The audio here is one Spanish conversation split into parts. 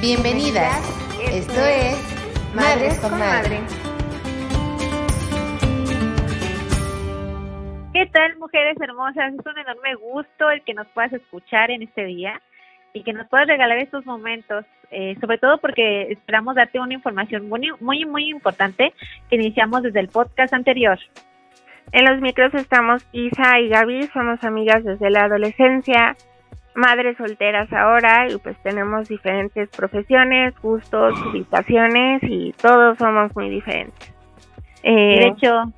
Bienvenidas. Esto es Madres con Madre. ¿Qué tal, mujeres hermosas? Es un enorme gusto el que nos puedas escuchar en este día y que nos puedas regalar estos momentos, eh, sobre todo porque esperamos darte una información muy, muy, muy importante que iniciamos desde el podcast anterior. En los micros estamos Isa y Gaby, somos amigas desde la adolescencia, madres solteras ahora y pues tenemos diferentes profesiones, gustos, ubicaciones y todos somos muy diferentes. Eh, de hecho,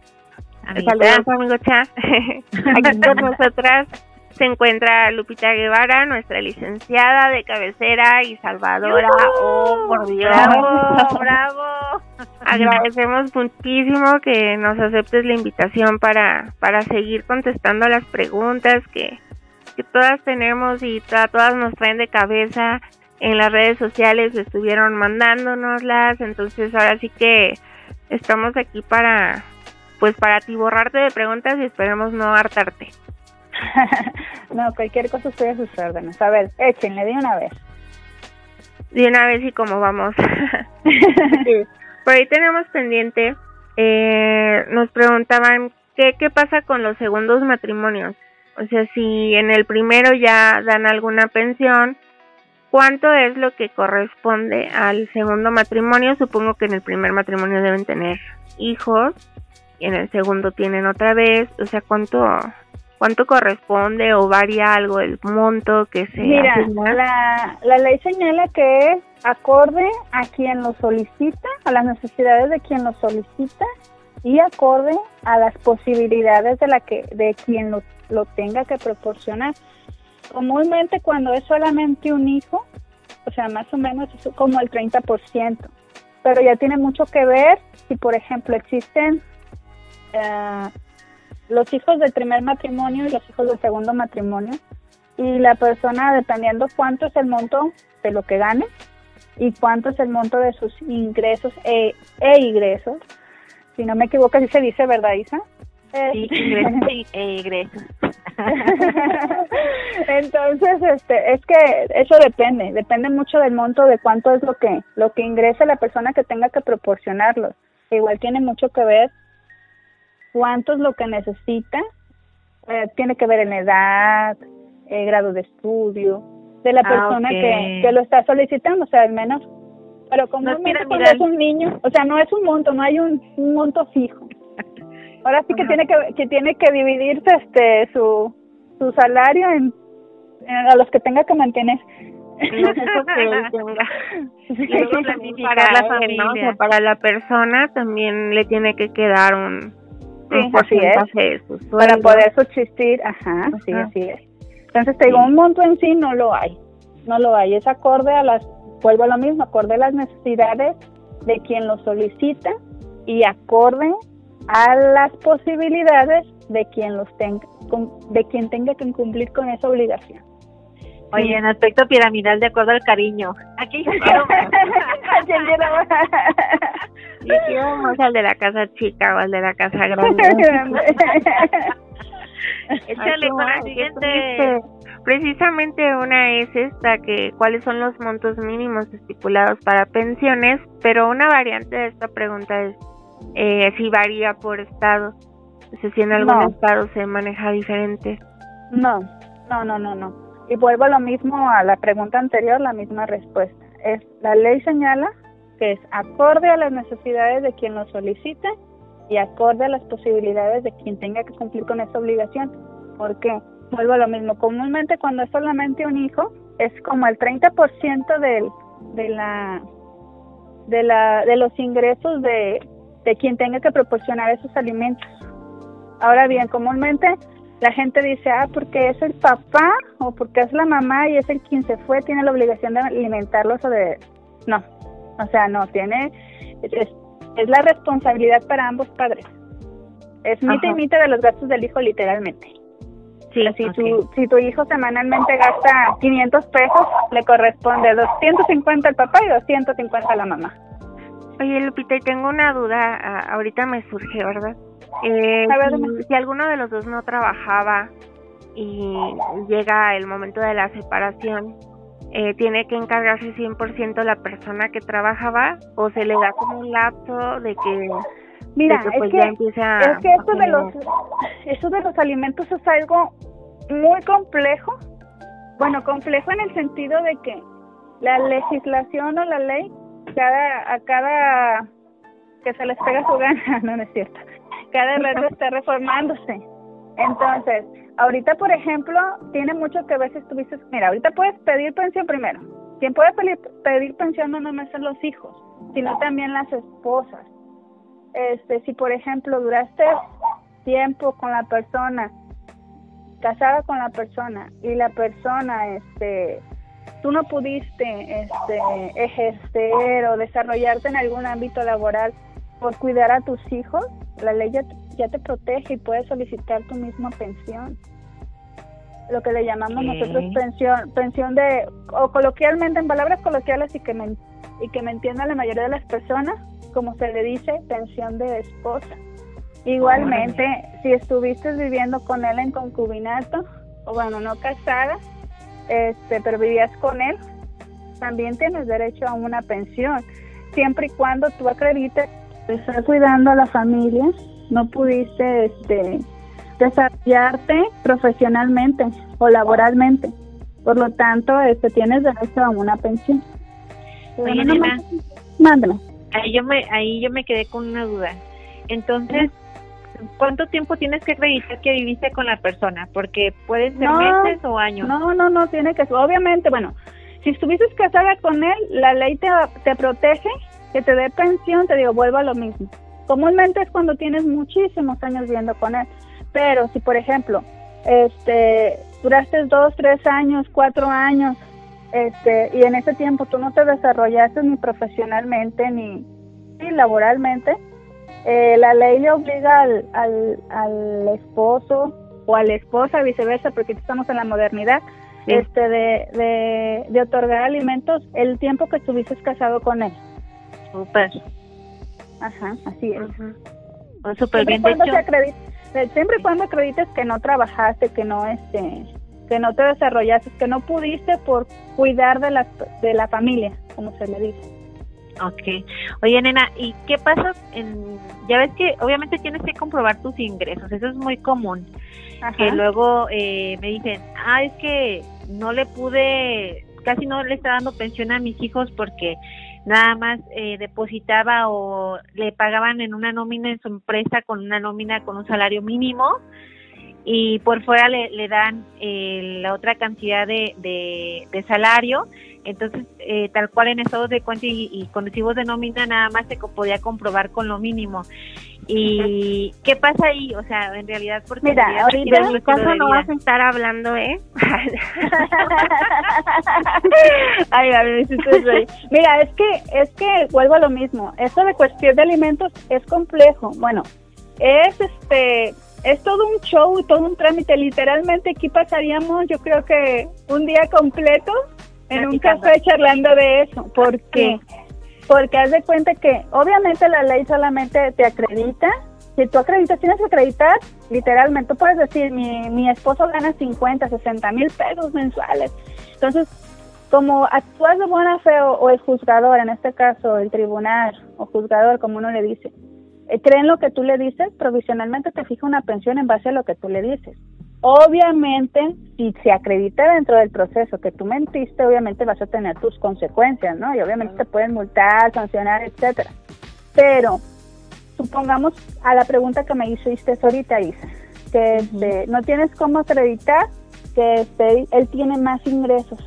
saludos amigo Cha. Aquí con nosotras se encuentra Lupita Guevara, nuestra licenciada de cabecera y salvadora. ¡Oh, por Dios! ¡Bravo! ¡Bravo! Agradecemos muchísimo que nos aceptes la invitación para, para seguir contestando las preguntas que, que todas tenemos y todas nos traen de cabeza en las redes sociales, estuvieron mandándonoslas, entonces ahora sí que estamos aquí para, pues para borrarte de preguntas y esperemos no hartarte. no, cualquier cosa estoy a sus órdenes. A ver, échenle de una vez. De una vez y como vamos. Por ahí tenemos pendiente, eh, nos preguntaban qué, qué pasa con los segundos matrimonios. O sea, si en el primero ya dan alguna pensión, ¿cuánto es lo que corresponde al segundo matrimonio? Supongo que en el primer matrimonio deben tener hijos y en el segundo tienen otra vez. O sea, ¿cuánto cuánto corresponde o varía algo el monto que se Mira, la, la ley señala que es acorde a quien lo solicita, a las necesidades de quien lo solicita y acorde a las posibilidades de la que de quien lo lo tenga que proporcionar. Comúnmente cuando es solamente un hijo, o sea, más o menos es como el 30%, pero ya tiene mucho que ver si, por ejemplo, existen eh, los hijos del primer matrimonio y los hijos del segundo matrimonio, y la persona, dependiendo cuánto es el monto de lo que gane y cuánto es el monto de sus ingresos e, e ingresos, si no me equivoco, así se dice, ¿verdad, Isa? Sí, ingresos Entonces, este, es que eso depende, depende mucho del monto de cuánto es lo que lo que ingresa la persona que tenga que proporcionarlo. Igual tiene mucho que ver cuánto es lo que necesita, eh, tiene que ver en edad, eh, grado de estudio, de la ah, persona que, que lo está solicitando, o sea, al menos, pero como no, cuando es un niño, o sea, no es un monto, no hay un monto fijo. Ahora sí que tiene que, que tiene que dividirse este su, su salario en, a los que tenga que mantener. para la familia. para la persona también le tiene que quedar un, porcentaje para poder subsistir, ajá, sí, así es. Entonces te digo, un monto en sí no lo hay, no lo hay, es acorde a las, vuelvo a lo mismo, acorde a las necesidades de quien lo solicita y acorde a las posibilidades de quien los tenga, de quien tenga que cumplir con esa obligación. Oye, en aspecto piramidal, de acuerdo al cariño. Aquí quiero ¿Y vamos al de la casa chica o al de la casa grande? Échale con la siguiente. Precisamente una es esta, que cuáles son los montos mínimos estipulados para pensiones, pero una variante de esta pregunta es eh, si varía por estado. No sé si en algún estado se maneja diferente. No, no, no, no, no. Y vuelvo a lo mismo a la pregunta anterior, la misma respuesta. Es la ley señala que es acorde a las necesidades de quien lo solicite y acorde a las posibilidades de quien tenga que cumplir con esa obligación. ¿Por qué? Vuelvo a lo mismo. Comúnmente cuando es solamente un hijo, es como el 30% del, de la de la de los ingresos de de quien tenga que proporcionar esos alimentos. Ahora bien, comúnmente la gente dice, ah, porque es el papá o porque es la mamá y es el quien se fue, tiene la obligación de alimentarlos o de... No, o sea, no, tiene... Es, la responsabilidad para ambos padres. Es mitad y mitad de los gastos del hijo, literalmente. Sí, si, tu, si tu hijo semanalmente gasta 500 pesos, le corresponde 250 al papá y 250 a la mamá. Oye, Lupita, y tengo una duda, ahorita me surge, ¿verdad? Eh, si, alguno de los dos no trabajaba y llega el momento de la separación, eh, tiene que encargarse 100% la persona que trabajaba o se le da como un lapso de que Mira, es, pues, que, es que esto de los eso de los alimentos es algo muy complejo. Bueno, complejo en el sentido de que la legislación o la ley cada a cada que se les pega su gana, no, no es cierto. Cada rato está reformándose. Entonces, ahorita, por ejemplo, tiene mucho que ver si estuviste, mira, ahorita puedes pedir pensión primero. Quien puede pedir, pedir pensión no nomás son los hijos, sino también las esposas. Este, si por ejemplo duraste tiempo con la persona, casada con la persona y la persona, este, tú no pudiste, este, ejercer o desarrollarte en algún ámbito laboral por cuidar a tus hijos, la ley ya, ya te protege y puedes solicitar tu misma pensión. Lo que le llamamos nosotros pensión, pensión de, o coloquialmente, en palabras coloquiales y que me, y que me entiendan la mayoría de las personas, como se le dice, pensión de esposa. Igualmente, si estuviste viviendo con él en concubinato, o bueno, no casada, este, pero vivías con él, también tienes derecho a una pensión, siempre y cuando tú acredites estar cuidando a la familia, no pudiste este, desarrollarte profesionalmente o laboralmente. Por lo tanto, este, tienes derecho a una pensión. Oye, mándame. Ahí yo me, ahí yo me quedé con una duda. Entonces, ¿cuánto tiempo tienes que acreditar que viviste con la persona? Porque pueden ser meses o años. No, no, no, tiene que ser. Obviamente, bueno, si estuviste casada con él, la ley te, te protege que te dé pensión, te digo, vuelvo a lo mismo. Comúnmente es cuando tienes muchísimos años viviendo con él. Pero si, por ejemplo, este, duraste dos, tres años, cuatro años, este, y en ese tiempo tú no te desarrollaste ni profesionalmente ni, laboralmente, eh, la ley le obliga al, al, al, esposo o a la esposa, viceversa, porque estamos en la modernidad, este, de, de, de otorgar alimentos el tiempo que estuviste casado con él. Super. Ajá, así es. Súper bien siempre y cuando acredites que no trabajaste, que no este que no te desarrollaste, que no pudiste por cuidar de la, de la familia, como se le dice. Ok. Oye, nena, ¿y qué pasa? En, ya ves que obviamente tienes que comprobar tus ingresos, eso es muy común. Que luego eh, me dicen, ah, es que no le pude, casi no le está dando pensión a mis hijos porque nada más eh, depositaba o le pagaban en una nómina en su empresa con una nómina con un salario mínimo y por fuera le, le dan eh, la otra cantidad de, de, salario. Entonces, eh, tal cual en estados de cuenta y, y de nómina, nada más se podía comprobar con lo mínimo. ¿Y qué pasa ahí? O sea, en realidad, porque... Mira, ahorita en mi caso no vas a estar hablando, ¿eh? Ay, ver, Mira, es que, es que vuelvo a lo mismo. Esto de cuestión de alimentos es complejo. Bueno, es este es todo un show todo un trámite. Literalmente aquí pasaríamos, yo creo que un día completo en un café charlando de eso. ¿Por qué? Porque haz de cuenta que obviamente la ley solamente te acredita. Si tú acreditas, tienes que acreditar, literalmente, puedes decir, mi, mi esposo gana 50, 60 mil pesos mensuales. Entonces, como actúas de buena fe o, el juzgador, en este caso el tribunal o juzgador, como uno le dice, creen lo que tú le dices, provisionalmente te fija una pensión en base a lo que tú le dices. Obviamente, si se acredita dentro del proceso que tú mentiste, obviamente vas a tener tus consecuencias, ¿no? Y obviamente te pueden multar, sancionar, etcétera. Pero supongamos a la pregunta que me hiciste ahorita, Isa, que este, no tienes cómo acreditar que este, él tiene más ingresos.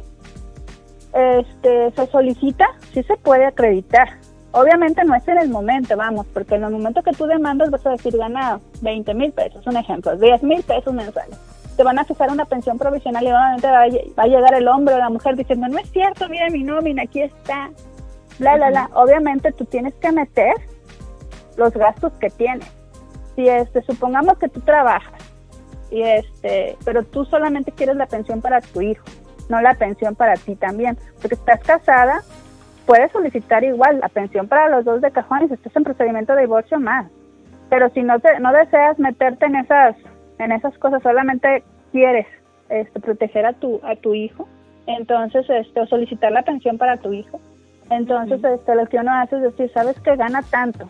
Este, se solicita, sí se puede acreditar. Obviamente no es en el momento, vamos, porque en el momento que tú demandas vas a decir ganado 20 mil pesos, un ejemplo, 10 mil pesos mensuales. Te van a fijar una pensión provisional y obviamente va a, llegar el hombre o la mujer diciendo, no es cierto, mira mi nómina, aquí está. Bla, bla, bla. Obviamente tú tienes que meter los gastos que tienes. Si este, supongamos que tú trabajas y este, pero tú solamente quieres la pensión para tu hijo, no la pensión para ti también, porque estás casada, puedes solicitar igual la pensión para los dos de cajón y si estás en procedimiento de divorcio más. Pero si no te, no deseas meterte en esas en esas cosas, solamente quieres este, proteger a tu a tu hijo, entonces este, solicitar la pensión para tu hijo. Entonces, este, lo que uno hace es decir, sabes que gana tanto.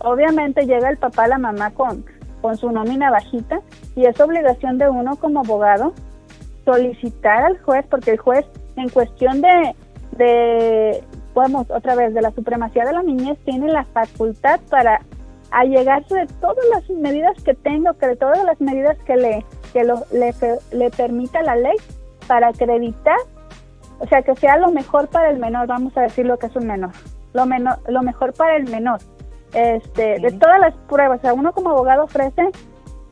Obviamente llega el papá, la mamá con, con su nómina bajita y es obligación de uno como abogado solicitar al juez, porque el juez en cuestión de, de vamos, otra vez, de la supremacía de la niñez, tiene la facultad para allegarse de todas las medidas que tengo, que de todas las medidas que le, que lo, le, le permita la ley para acreditar, o sea, que sea lo mejor para el menor, vamos a decir lo que es un menor, lo, menor, lo mejor para el menor. Este, De todas las pruebas, o sea, uno como abogado ofrece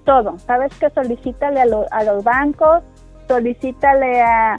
todo, ¿sabes? Que solicítale a, a los bancos, solicítale a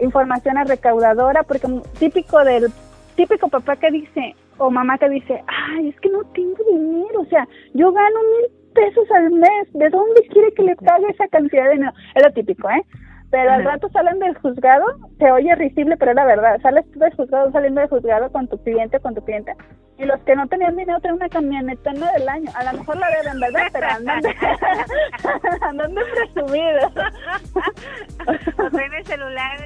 información a recaudadora, porque típico del típico papá que dice o mamá que dice, ay, es que no tengo dinero, o sea, yo gano mil pesos al mes, ¿de dónde quiere que le pague esa cantidad de dinero? Es lo típico, ¿eh? Pero al rato salen del juzgado, se oye risible, pero es la verdad. Sales tú del juzgado, saliendo del juzgado con tu cliente, con tu cliente, y los que no tenían dinero traen una camioneta no del año. A lo mejor la deben, ¿verdad? Pero andan de, andan de presumidos. O el celular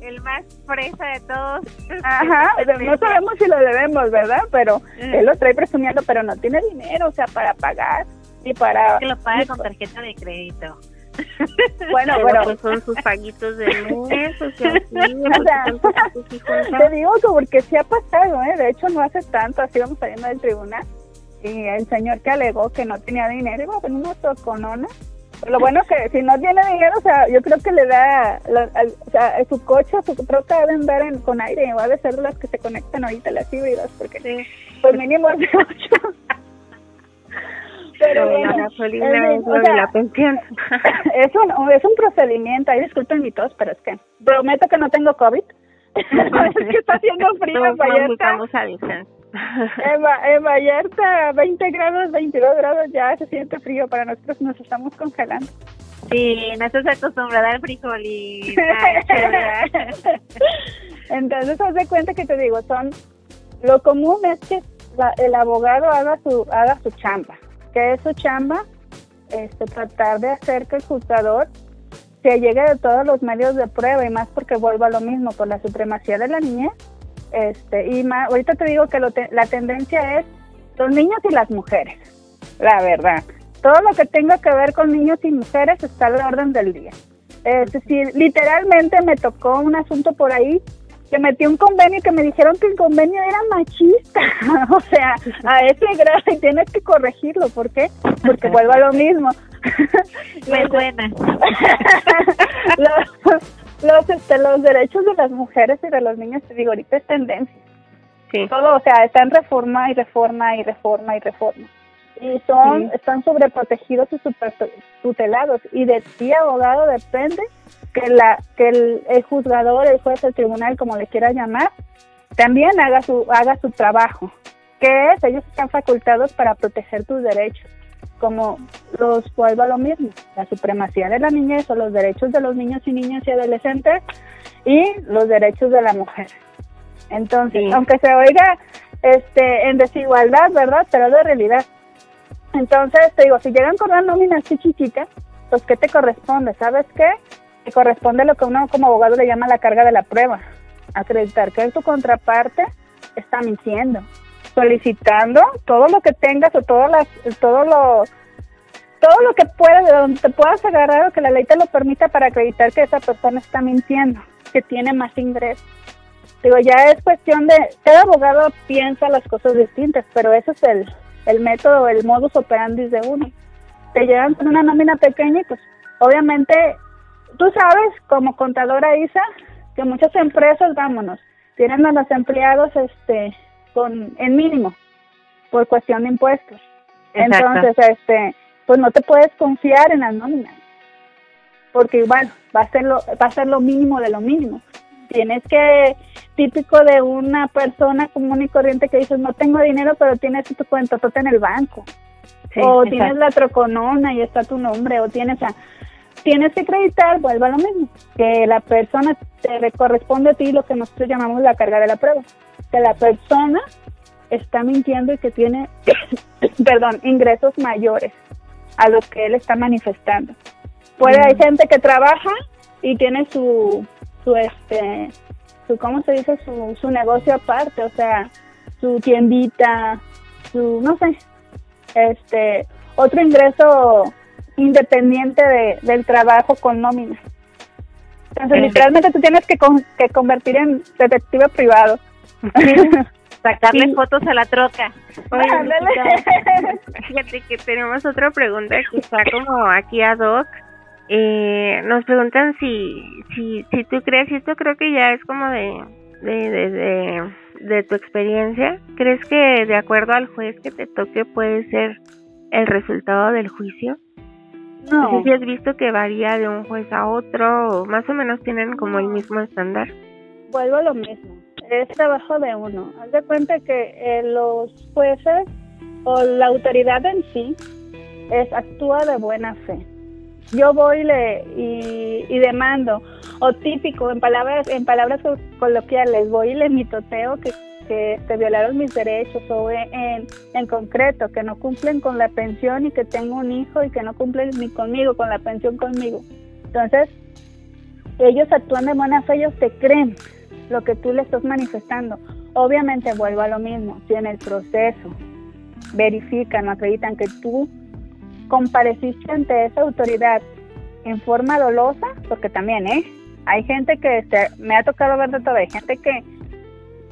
el, más fresa de todos. Ajá, no sabemos si lo debemos, ¿verdad? Pero él lo trae presumiendo, pero no tiene dinero, o sea, para pagar y para... Que lo pague con tarjeta de crédito. Bueno, bueno, son sus paguitos de mes, o sea, te digo que porque sí ha pasado, ¿eh? De hecho, no hace tanto, así vamos saliendo del tribunal y el señor que alegó que no tenía dinero iba con una toconona. Lo bueno que si no tiene dinero, o sea, yo creo que le da, o sea, su coche, su troca debe andar en, con aire, va a ser las que se conectan ahorita, las híbridas, porque sí. pues mínimo de ocho. Pero bueno, la gasolina es, la pensión. Es un, es un procedimiento, ahí disculpen mi tos, pero es que prometo que no tengo COVID. es que está haciendo frío en Vallarta. En, en Vallarta, 20 grados, 22 grados, ya se siente frío. Para nosotros nos estamos congelando. Sí, no estás acostumbrada al frijol y... Entonces, haz de cuenta que te digo, son... Lo común es que el abogado haga su, haga su chamba que es su chamba, este, tratar de hacer que el juzgador se llegue de todos los medios de prueba y más porque vuelva a lo mismo por la supremacía de la niñez. Este, y más, ahorita te digo que la tendencia es los niños y las mujeres, la verdad. Todo lo que tenga que ver con niños y mujeres está a la orden del día. Es decir, literalmente me tocó un asunto por ahí que metí un convenio y que me dijeron que el convenio era machista. o sea, a ese grado y tienes que corregirlo. ¿Por qué? Porque vuelvo a lo mismo. Muy buena. los, los, este, los derechos de las mujeres y de los niños, te digo, ahorita es tendencia. Sí. Todo, o sea, está en reforma y reforma y reforma y reforma. Y son, están sobreprotegidos y super tutelados. Y de ti, abogado, depende que la que el, juzgador, el juez, el tribunal, como le quiera llamar, también haga su haga su trabajo, que es ellos están facultados para proteger tus derechos, como los vuelvo a lo mismo, la supremacía de la niñez o los derechos de los niños y niñas y adolescentes y los derechos de la mujer. Entonces, aunque se oiga este en desigualdad, ¿verdad? Pero es de realidad. Entonces, te digo, si llegan con una nómina así chiquita, pues ¿qué te corresponde? ¿Sabes qué? Corresponde lo que uno como abogado le llama la carga de la prueba. Acreditar que tu contraparte está mintiendo, solicitando todo lo que tengas o todo, las, todo lo todo lo que puedas, de donde te puedas agarrar o que la ley te lo permita para acreditar que esa persona está mintiendo, que tiene más ingresos. Digo, ya es cuestión de, cada abogado piensa las cosas distintas, pero ese es el, el método, el modus operandi de uno. Te llegan con una nómina pequeña y pues obviamente tú sabes, como contadora Isa, que muchas empresas, vámonos, tienen a los empleados este con en mínimo por cuestión de impuestos. Entonces, este, pues no te puedes confiar en las nóminas. Porque igual va a ser lo va a ser lo mínimo de lo mínimo. Tienes que típico de una persona común y corriente que dices, "No tengo dinero, pero tienes tu cuenta en el banco." o tienes la troconona y está tu nombre o tienes a tienes que acreditar, vuelvo a lo mismo, que la persona te corresponde a ti lo que nosotros llamamos la carga de la prueba, que la persona está mintiendo y que tiene, perdón, ingresos mayores a los que él está manifestando. Puede, hay gente que trabaja y tiene su, su este su cómo se dice su, su negocio aparte, o sea, su tiendita, su no sé, este otro ingreso independiente de, del trabajo con nómina. Entonces, literalmente tú tienes que, que convertir en detective privado. Sacarle fotos a la troca. fíjate que tenemos otra pregunta que está como aquí a Doc. Eh, nos preguntan si, si, si tú crees, y esto creo que ya es como de, de, de, de, tu experiencia, ¿crees que de acuerdo al juez que te toque puede ser el resultado del juicio? No. sé si has visto que varía de un juez a otro, o más o menos tienen como el mismo estándar. Vuelvo a lo mismo, es trabajo de uno. Haz de cuenta que eh, los jueces o la autoridad en sí es actúa de buena fe. Yo voy le, y, y demando, o típico, en palabras, en palabras coloquiales, voy y le mitoteo que que te violaron mis derechos o en, en concreto que no cumplen con la pensión y que tengo un hijo y que no cumplen ni conmigo, con la pensión conmigo. Entonces, ellos actúan de buena fe, ellos te creen lo que tú le estás manifestando. Obviamente vuelvo a lo mismo, si en el proceso verifican o acreditan que tú compareciste ante esa autoridad en forma dolosa, porque también, ¿eh? Hay gente que me ha tocado ver de todo, hay gente que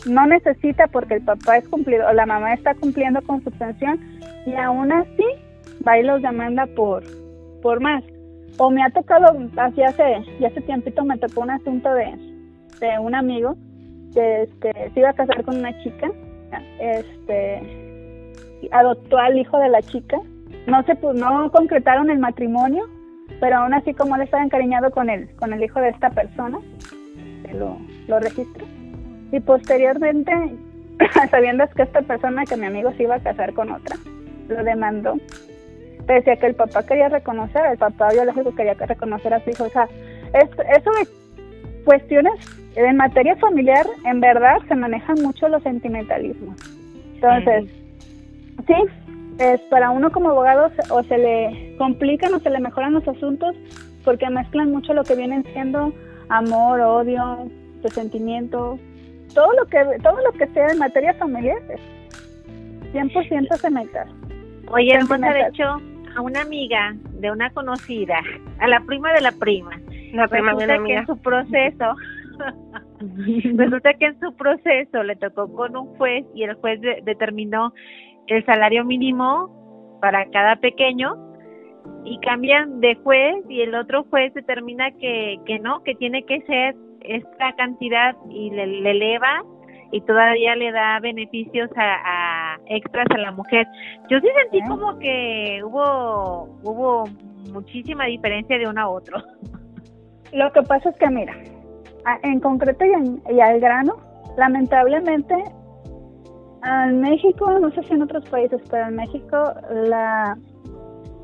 no necesita porque el papá es cumplido la mamá está cumpliendo con su pensión y aún así va y los demanda por por más. O me ha tocado así hace ya hace tiempito me tocó un asunto de, de un amigo que este, se iba a casar con una chica este adoptó al hijo de la chica. No se no concretaron el matrimonio pero aún así como él estaba encariñado con él con el hijo de esta persona lo, lo registró y posteriormente, sabiendo que esta persona, que mi amigo se iba a casar con otra, lo demandó. Pese a que el papá quería reconocer, el papá biológico quería reconocer a su hijo. O sea, eso de cuestiones en materia familiar, en verdad, se manejan mucho los sentimentalismos. Entonces, sí, es para uno como abogado o se le complican o se le mejoran los asuntos porque mezclan mucho lo que vienen siendo amor, odio, resentimiento, todo lo que todo lo que sea en materia familiar 100% se meta. Oye, hermosa, de hecho, a una amiga de una conocida, a la prima de la prima, la prima resulta de que en su proceso, resulta que en su proceso le tocó con un juez y el juez determinó el salario mínimo para cada pequeño y cambian de juez y el otro juez determina que, que no, que tiene que ser esta cantidad y le, eleva y todavía le da beneficios a, extras a la mujer. Yo sí sentí como que hubo hubo muchísima diferencia de uno a otro. Lo que pasa es que mira, en concreto y, y al grano, lamentablemente en México, no sé si en otros países, pero en México la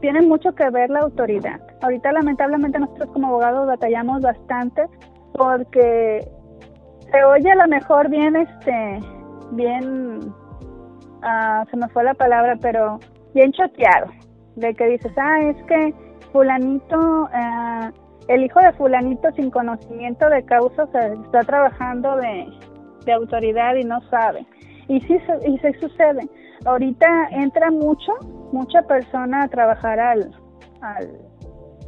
tiene mucho que ver la autoridad. Ahorita lamentablemente nosotros como abogados batallamos bastante porque se oye a lo mejor bien, este, bien, uh, se me fue la palabra, pero bien choteado, de que dices, ah, es que fulanito, uh, el hijo de fulanito sin conocimiento de causa está trabajando de, de autoridad y no sabe. Y sí, y se sucede. Ahorita entra mucho, mucha persona a trabajar al, al,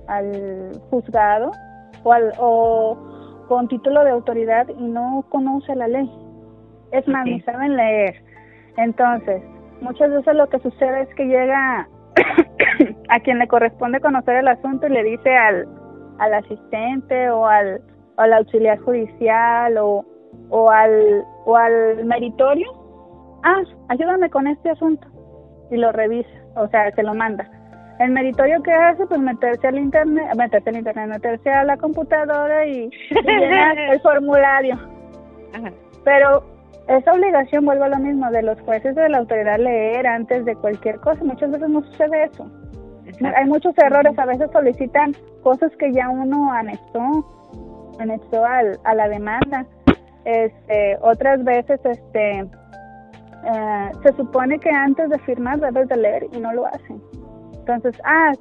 al juzgado o, al, o con título de autoridad y no conoce la ley. Es más, ni saben leer. Entonces, muchas veces lo que sucede es que llega a quien le corresponde conocer el asunto y le dice al, al asistente o al, al auxiliar judicial o, o, al, o al meritorio, ah, ayúdame con este asunto. Y lo revisa, o sea, se lo manda. El meritorio que hace, pues meterse al internet, meterse al internet, meterse a la computadora y, llenar el formulario. Pero esa obligación, vuelve a lo mismo, de los jueces de la autoridad leer antes de cualquier cosa. Muchas veces no sucede eso. Hay muchos errores, a veces solicitan cosas que ya uno anexó, anexó al, a la demanda. Este, otras veces, este, eh, se supone que antes de firmar debes de leer y no lo hacen. Entonces, ah,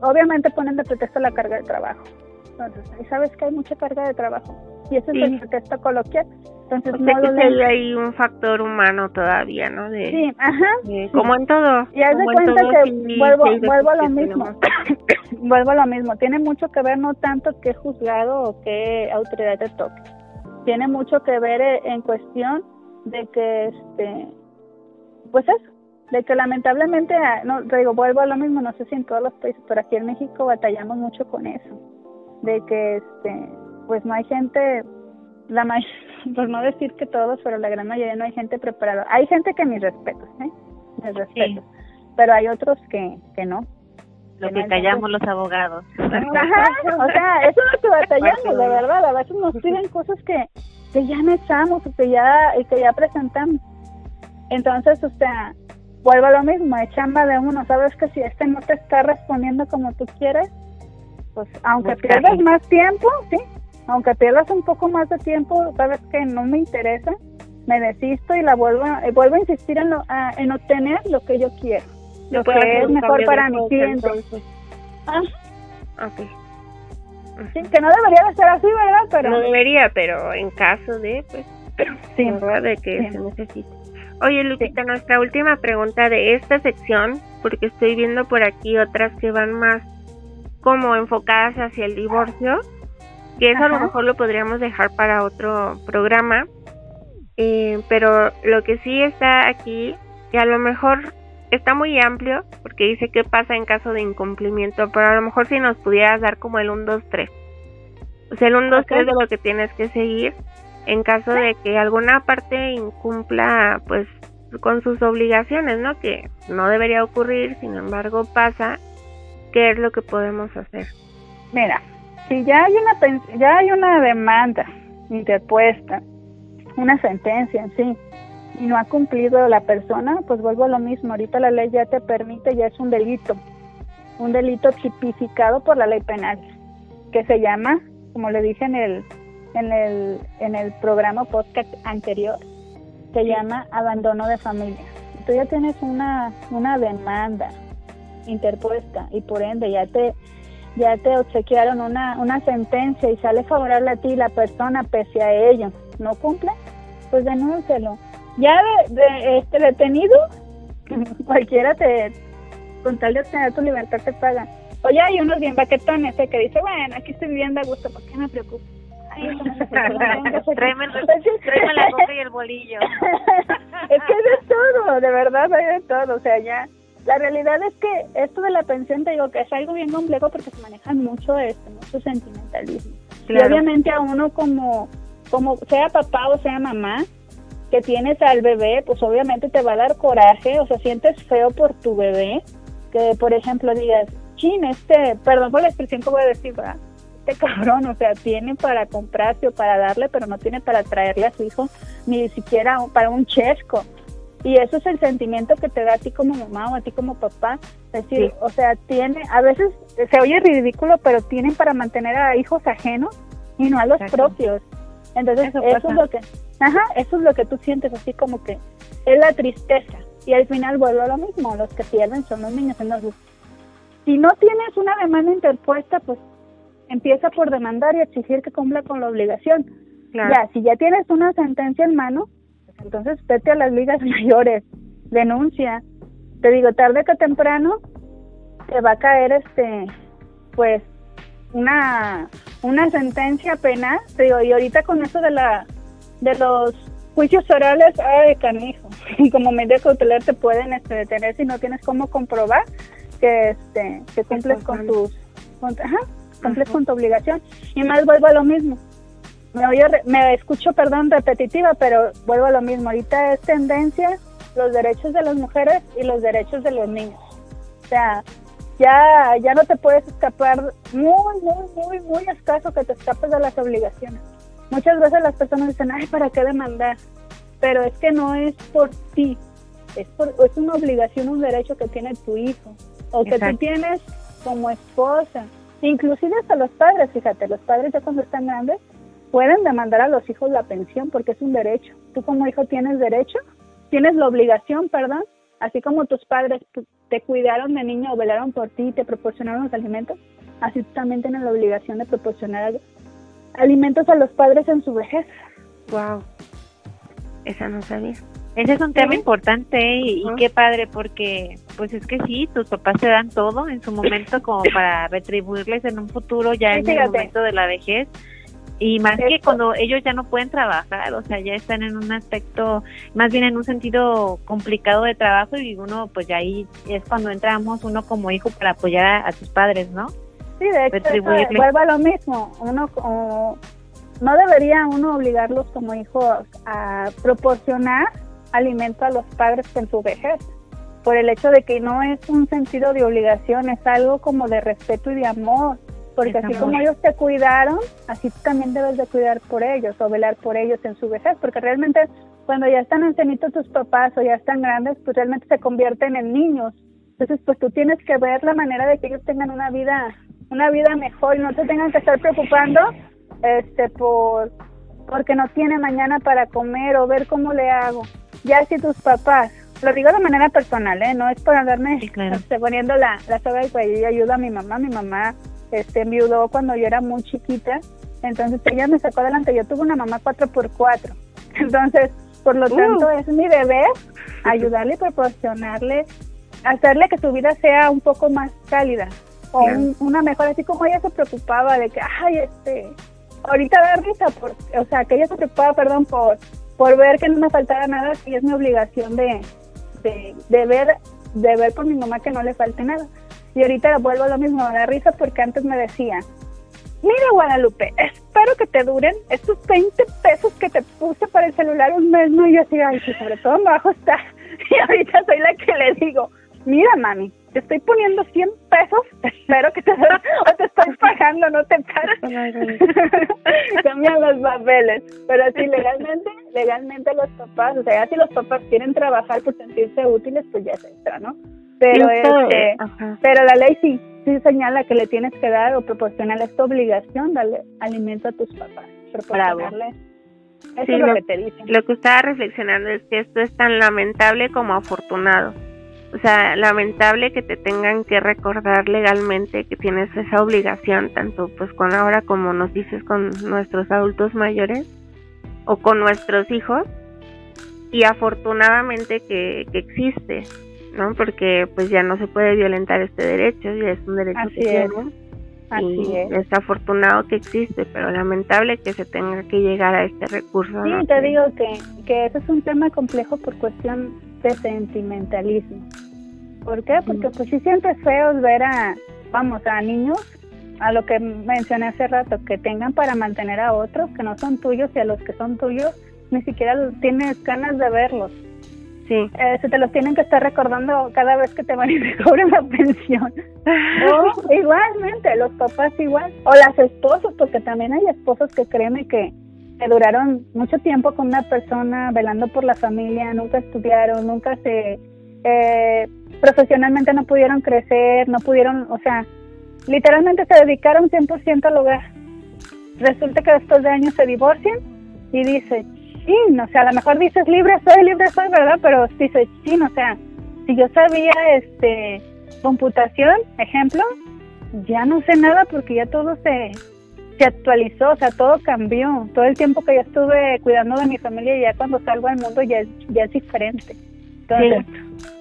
obviamente ponen de pretexto la carga de trabajo. Entonces, ahí sabes que hay mucha carga de trabajo. y ese es el pretexto coloquial. Entonces, o sea no que hay un factor humano todavía, ¿no? De, sí, ajá. como en todo. Y haz de cuenta que vuelvo, vuelvo a lo mismo. vuelvo a lo mismo. Tiene mucho que ver no tanto qué juzgado o qué autoridad te toque. Tiene mucho que ver eh, en cuestión de que, este, pues eso, de que lamentablemente, ah, no, digo, vuelvo a lo mismo, no sé si en todos los países, pero aquí en México batallamos mucho con eso, de que, este, pues no hay gente, la por no decir que todos, pero la gran mayoría no hay gente preparada. Hay gente que mis respetos, ¿eh? Mis respetos. Pero hay otros que, que no. Lo que, callamos los abogados. Ajá, o sea, eso es lo que batallamos, de verdad. A veces nos piden cosas que, que ya echamos o que ya, y que ya presentamos. Entonces, o sea, vuelvo a lo mismo, es chamba de uno. Sabes que si este no te está respondiendo como tú quieres, pues aunque pierdas más tiempo, sí, aunque pierdas un poco más de tiempo, sabes que no me interesa, me desisto y la vuelvo, a, vuelvo a insistir en, en obtener lo que yo quiero, lo que es mejor para mi cliente. Ah. Okay. Sí, que no debería de ser así, ¿verdad? Pero no debería, pero en caso de, pues, sí, de que se necesite. Oye, Lupita, nuestra última pregunta de esta sección, porque estoy viendo por aquí otras que van más como enfocadas hacia el divorcio que eso a lo mejor lo podríamos dejar para otro programa, eh, pero lo que sí está aquí, que a lo mejor está muy amplio, porque dice qué pasa en caso de incumplimiento, pero a lo mejor si nos pudieras dar como el 1, 2, 3. O sea, el 1, 2, 3 de lo que tienes que seguir en caso de que alguna parte incumpla, pues, con sus obligaciones, ¿no? Que no debería ocurrir, sin embargo pasa, ¿qué es lo que podemos hacer? Mira, si ya hay una ya hay una demanda interpuesta, una sentencia en sí, y no ha cumplido la persona, pues vuelvo a lo mismo. Ahorita la ley ya te permite, ya es un delito, un delito tipificado por la ley penal, que se llama, como le dije en el en el en el programa podcast anterior, se llama abandono de familia. Tú ya tienes una una demanda interpuesta y por ende ya te ya te obsequiaron una, una sentencia y sale favorable a ti la persona pese a ello, ¿no cumple? Pues denúncialo. Ya de, este detenido, cualquiera te, con tal de obtener tu libertad te paga. Oye, hay unos bien baquetones ¿eh? que dice, bueno, aquí estoy viviendo a gusto, ¿por qué me preocupo? tráeme, la coca y el bolillo. es que hay de todo, de verdad hay de todo, o sea, ya la realidad es que esto de la pensión, te digo que es algo bien complejo porque se maneja mucho esto, mucho sentimentalismo. Y obviamente a uno como, como sea papá o sea mamá, que tienes al bebé, pues obviamente te va a dar coraje, o sea, sientes feo por tu bebé, que por ejemplo digas, chin, este, perdón por la expresión que voy a decir, ¿verdad? Este cabrón, o sea, tiene para comprarse o para darle, pero no tiene para traerle a su hijo ni siquiera para un chesco. Y eso es el sentimiento que te da a ti como mamá o a ti como papá. Es decir, o sea, tiene, a veces se oye ridículo, pero tienen para mantener a hijos ajenos y no a los propios. Entonces, eso, es lo que, ajá, eso es lo que tú sientes así como que es la tristeza. Y al final vuelve a lo mismo, los que pierden son los niños. Entonces, si no tienes una demanda interpuesta, pues empieza por demandar y exigir que cumpla con la obligación. Ya, si ya tienes una sentencia en mano, entonces vete a las ligas mayores, denuncia. Te digo, tarde que temprano te va a caer este, pues, una, una sentencia penal. Te digo, y ahorita con eso de la, de los juicios orales, ay, canijo, como medio cautelar te pueden este, detener si no tienes cómo comprobar que este que cumples con tus ajá, cumples con tu obligación y más vuelvo a lo mismo me, oye, me escucho, perdón, repetitiva, pero vuelvo a lo mismo. Ahorita es tendencia los derechos de las mujeres y los derechos de los niños. O sea, ya, ya no te puedes escapar, muy, muy, muy, muy escaso que te escapes de las obligaciones. Muchas veces las personas dicen, ay, ¿para qué demandar? Pero es que no es por ti, es, por, es una obligación, un derecho que tiene tu hijo o que tú tienes como esposa. Inclusive hasta los padres, fíjate, los padres ya cuando están grandes pueden demandar a los hijos la pensión porque es un derecho. Tú como hijo tienes derecho, tienes la obligación, perdón, así como tus padres te cuidaron de niño o velaron por ti y te proporcionaron los alimentos, así tú también tienes la obligación de proporcionar alimentos a los padres en su vejez. Wow. Esa no sabía. Ese es un tema importante y, qué padre porque pues es que sí, tus papás te dan todo en su momento como para retribuirles en un futuro ya en el momento de la vejez. Y más que cuando ellos ya no pueden trabajar, o sea, ya están en un aspecto, más bien en un sentido complicado de trabajo y uno pues ya ahí es cuando entramos uno como hijo para apoyar a, tus padres, ¿no? Sí, de hecho, vuelve a lo mismo, uno como, no debería uno obligarlos como hijos a proporcionar alimento a los padres en su vejez, por el hecho de que no es un sentido de obligación, es algo como de respeto y de amor, porque así como ellos te cuidaron, así tú también debes de cuidar por ellos o velar por ellos en su vejez, porque realmente cuando ya están ancianitos tus papás o ya están grandes, pues realmente se convierten en niños. Entonces, pues tú tienes que ver la manera de que ellos tengan una vida, una vida mejor y no te tengan que estar preocupando, este, por, porque no tiene mañana para comer o ver cómo le hago ya si tus papás, lo digo de manera personal, ¿eh? no es para darme este, poniendo la, la soga del cuello, yo ayudo a mi mamá, mi mamá este, enviudó cuando yo era muy chiquita, entonces ella me sacó adelante, yo tuve una mamá 4x4, entonces por lo uh. tanto es mi deber ayudarle y proporcionarle, hacerle que su vida sea un poco más cálida o una mejor, así como ella se preocupaba de que, ay, este, ahorita da risa, por, o sea, que ella se preocupaba, perdón, por por ver que no me faltara nada, y es mi obligación de, de, ver, de ver por mi mamá que no le falte nada. Y ahorita vuelvo a lo mismo, a la risa porque antes me decía, mira Guadalupe, espero que te duren estos 20 pesos que te puse para el celular un mes, ¿no? Y yo así, ay, sobre todo abajo está. Y ahorita soy la que le digo, mira mami, te estoy poniendo 100 pesos, espero que te o te estoy pagando, no te pares. Cambian los papeles. Pero sí, legalmente, legalmente los papás, o sea, ya si los papás quieren trabajar por sentirse útiles, pues ya es extra, ¿no? Pero este, pero la ley sí, sí señala que le tienes que dar o proporcionar esta obligación, darle alimento a tus papás, proporcionarle. Eso es lo, que te dicen. Lo que estaba reflexionando es que esto es tan lamentable como afortunado o sea, lamentable que te tengan que recordar legalmente que tienes esa obligación, tanto pues con ahora como nos dices con nuestros adultos mayores o con nuestros hijos, y afortunadamente que, que existe, ¿no? Porque pues ya no se puede violentar este derecho, ya es un derecho que tienen. Así es. es afortunado que existe, pero lamentable que se tenga que llegar a este recurso. Sí, te digo que, que ese es un tema complejo por cuestión de sentimentalismo. ¿Por qué? Porque pues sí siempre es feo ver a, vamos, a niños, a lo que mencioné hace rato, que tengan para mantener a otros que no son tuyos y a los que son tuyos ni siquiera tienes ganas de verlos. Sí. Eh, se te los tienen que estar recordando cada vez que te van y te cobren la pensión. o igualmente, los papás igual. O las esposas, porque también hay esposos que créeme que, que duraron mucho tiempo con una persona velando por la familia, nunca estudiaron, nunca se eh, profesionalmente no pudieron crecer, no pudieron, o sea, literalmente se dedicaron 100% al hogar. Resulta que después de años se divorcian y dice, sí, o sea, a lo mejor dices libre soy, libre soy, ¿verdad? Pero dice, sí, o sea, si yo sabía este computación, ejemplo, ya no sé nada porque ya todo se, se actualizó, o sea, todo cambió. Todo el tiempo que yo estuve cuidando de mi familia, ya cuando salgo al mundo ya es, ya es diferente. Entonces,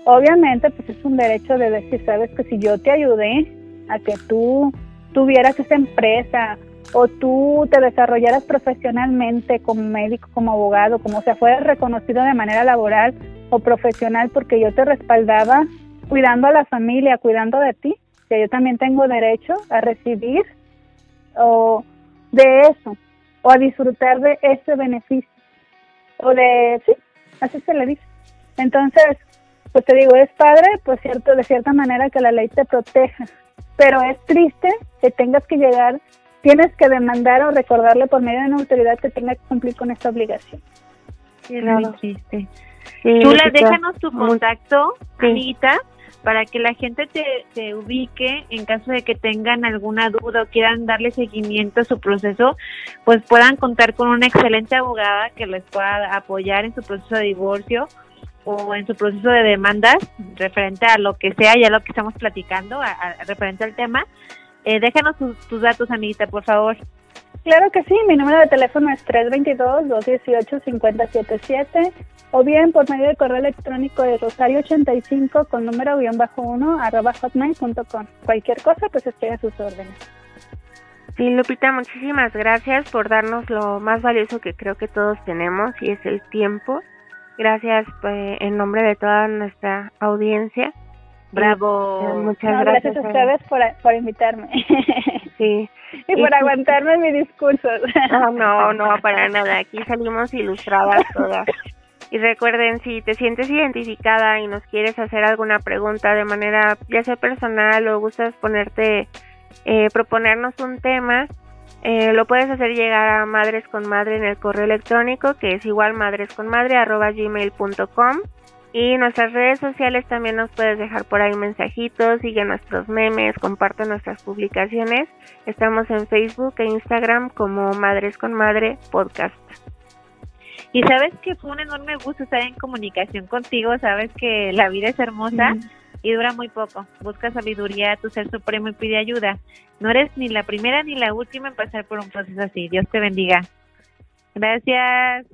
obviamente, pues es un derecho de decir, sabes que si yo te ayudé a que tú tuvieras esa empresa o tú te desarrollaras profesionalmente como médico, como abogado, como sea, fueras reconocido de manera laboral o profesional porque yo te respaldaba cuidando a la familia, cuidando de ti, que yo también tengo derecho a recibir o de eso o a disfrutar de ese beneficio o de sí, así se le dice. Entonces, pues te digo, es padre, pues cierto, de cierta manera que la ley te proteja, pero es triste que tengas que llegar, tienes que demandar o recordarle por medio de una autoridad que tenga que cumplir con esta obligación. Es muy triste. Chula, déjanos tu contacto, Anita, para que la gente te, te, ubique en caso de que tengan alguna duda o quieran darle seguimiento a su proceso, pues puedan contar con una excelente abogada que les pueda apoyar en su proceso de divorcio o en su proceso de demandas referente a lo que sea, ya lo que estamos platicando, a, referente al tema. Eh, déjanos tus datos, amiguita, por favor. Claro que sí, mi número de teléfono es 322-218-5077 o bien por medio de correo electrónico de rosario85 con número guion bajo 1 arroba hotmail.com. Cualquier cosa, pues estoy a sus órdenes. Sí, Lupita, muchísimas gracias por darnos lo más valioso que creo que todos tenemos y es el tiempo. Gracias pues, en nombre de toda nuestra audiencia. Bravo. muchas gracias. a ustedes por, por invitarme. Sí. y por aguantarme mi discurso. No, no, no, para nada. Aquí salimos ilustradas todas. Y recuerden, si te sientes identificada y nos quieres hacer alguna pregunta de manera ya sea personal o gustas ponerte, eh, proponernos un tema, eh, lo puedes hacer llegar a Madres con Madre en el correo electrónico que es igual madresconmadre.gmail.com y nuestras redes sociales también nos puedes dejar por ahí mensajitos, sigue nuestros memes, comparte nuestras publicaciones. Estamos en Facebook e Instagram como Madres con Madre Podcast. Y sabes que fue un enorme gusto estar en comunicación contigo, sabes que la vida es hermosa y dura muy poco. Busca sabiduría a tu ser supremo y pide ayuda. No eres ni la primera ni la última en pasar por un proceso así. Dios te bendiga. Gracias.